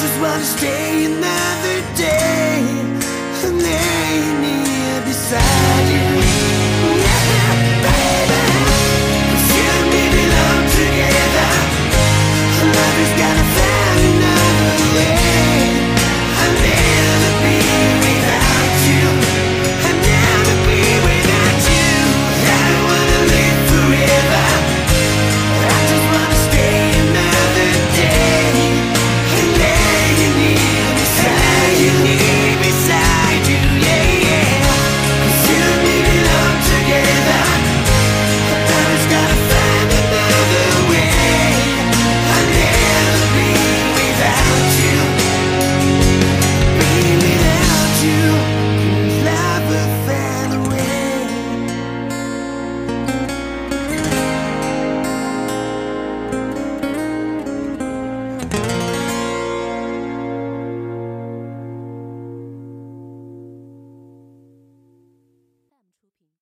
just wanna stay another day, and lay me beside you.